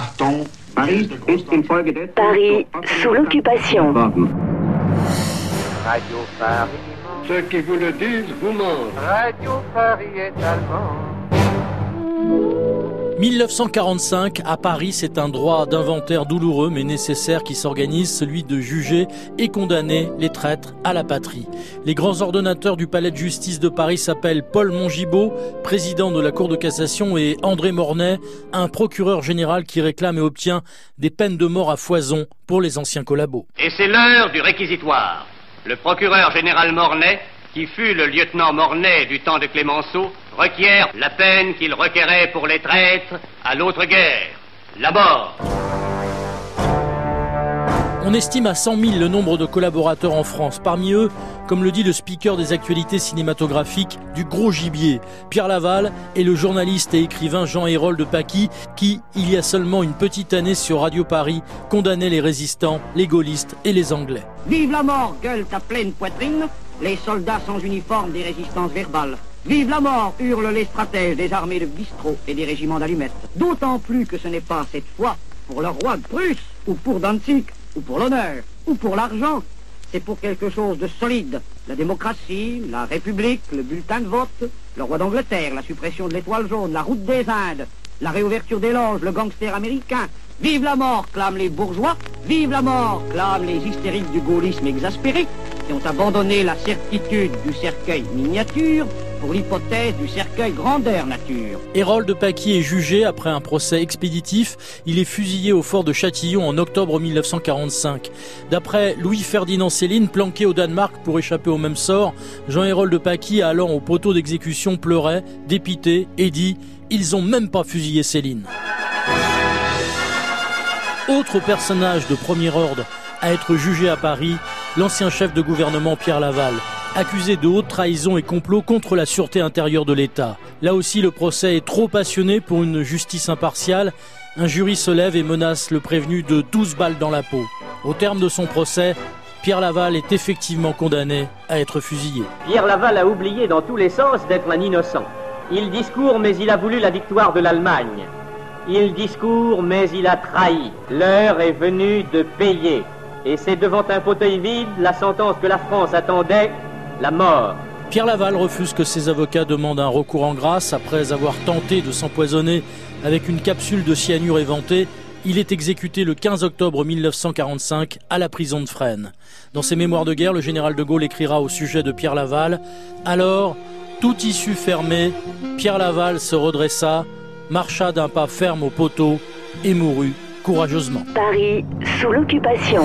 Achtung, Paris sous l'occupation. Radio Paris. Ceux qui vous le disent vous mentent. Radio Paris est allemand. 1945, à Paris, c'est un droit d'inventaire douloureux mais nécessaire qui s'organise, celui de juger et condamner les traîtres à la patrie. Les grands ordonnateurs du palais de justice de Paris s'appellent Paul Mongibaud, président de la Cour de cassation, et André Mornay, un procureur général qui réclame et obtient des peines de mort à foison pour les anciens collabos. Et c'est l'heure du réquisitoire. Le procureur général Mornay, qui fut le lieutenant Mornay du temps de Clémenceau, requiert la peine qu'il requérait pour les traîtres à l'autre guerre, la mort. On estime à 100 000 le nombre de collaborateurs en France. Parmi eux, comme le dit le speaker des actualités cinématographiques du gros gibier, Pierre Laval, et le journaliste et écrivain Jean-Hérol de Paquis, qui, il y a seulement une petite année sur Radio Paris, condamnait les résistants, les gaullistes et les Anglais. Vive la mort, gueule ta pleine poitrine, les soldats sans uniforme des résistances verbales. Vive la mort, hurlent les stratèges des armées de bistrot et des régiments d'allumettes. D'autant plus que ce n'est pas cette fois pour le roi de Prusse, ou pour Danzig, ou pour l'honneur, ou pour l'argent. C'est pour quelque chose de solide. La démocratie, la République, le bulletin de vote, le roi d'Angleterre, la suppression de l'étoile jaune, la route des Indes, la réouverture des loges, le gangster américain. Vive la mort, clament les bourgeois. Vive la mort, clament les hystériques du gaullisme exaspéré, qui ont abandonné la certitude du cercueil miniature pour l'hypothèse du cercueil grandeur nature. Hérol de Paquis est jugé après un procès expéditif. Il est fusillé au fort de Châtillon en octobre 1945. D'après Louis-Ferdinand Céline, planqué au Danemark pour échapper au même sort, Jean Hérol de Paquis, allant au poteau d'exécution, pleurait, dépité, et dit « Ils ont même pas fusillé Céline ». Autre personnage de premier ordre à être jugé à Paris, l'ancien chef de gouvernement Pierre Laval, accusé de haute trahison et complot contre la sûreté intérieure de l'État. Là aussi, le procès est trop passionné pour une justice impartiale. Un jury se lève et menace le prévenu de 12 balles dans la peau. Au terme de son procès, Pierre Laval est effectivement condamné à être fusillé. Pierre Laval a oublié dans tous les sens d'être un innocent. Il discourt, mais il a voulu la victoire de l'Allemagne. Il discourt, mais il a trahi. L'heure est venue de payer. Et c'est devant un fauteuil vide la sentence que la France attendait, la mort. Pierre Laval refuse que ses avocats demandent un recours en grâce après avoir tenté de s'empoisonner avec une capsule de cyanure éventée. Il est exécuté le 15 octobre 1945 à la prison de Fresnes. Dans ses mémoires de guerre, le général de Gaulle écrira au sujet de Pierre Laval Alors, tout issue fermé, Pierre Laval se redressa, marcha d'un pas ferme au poteau et mourut courageusement. Paris sous l'occupation.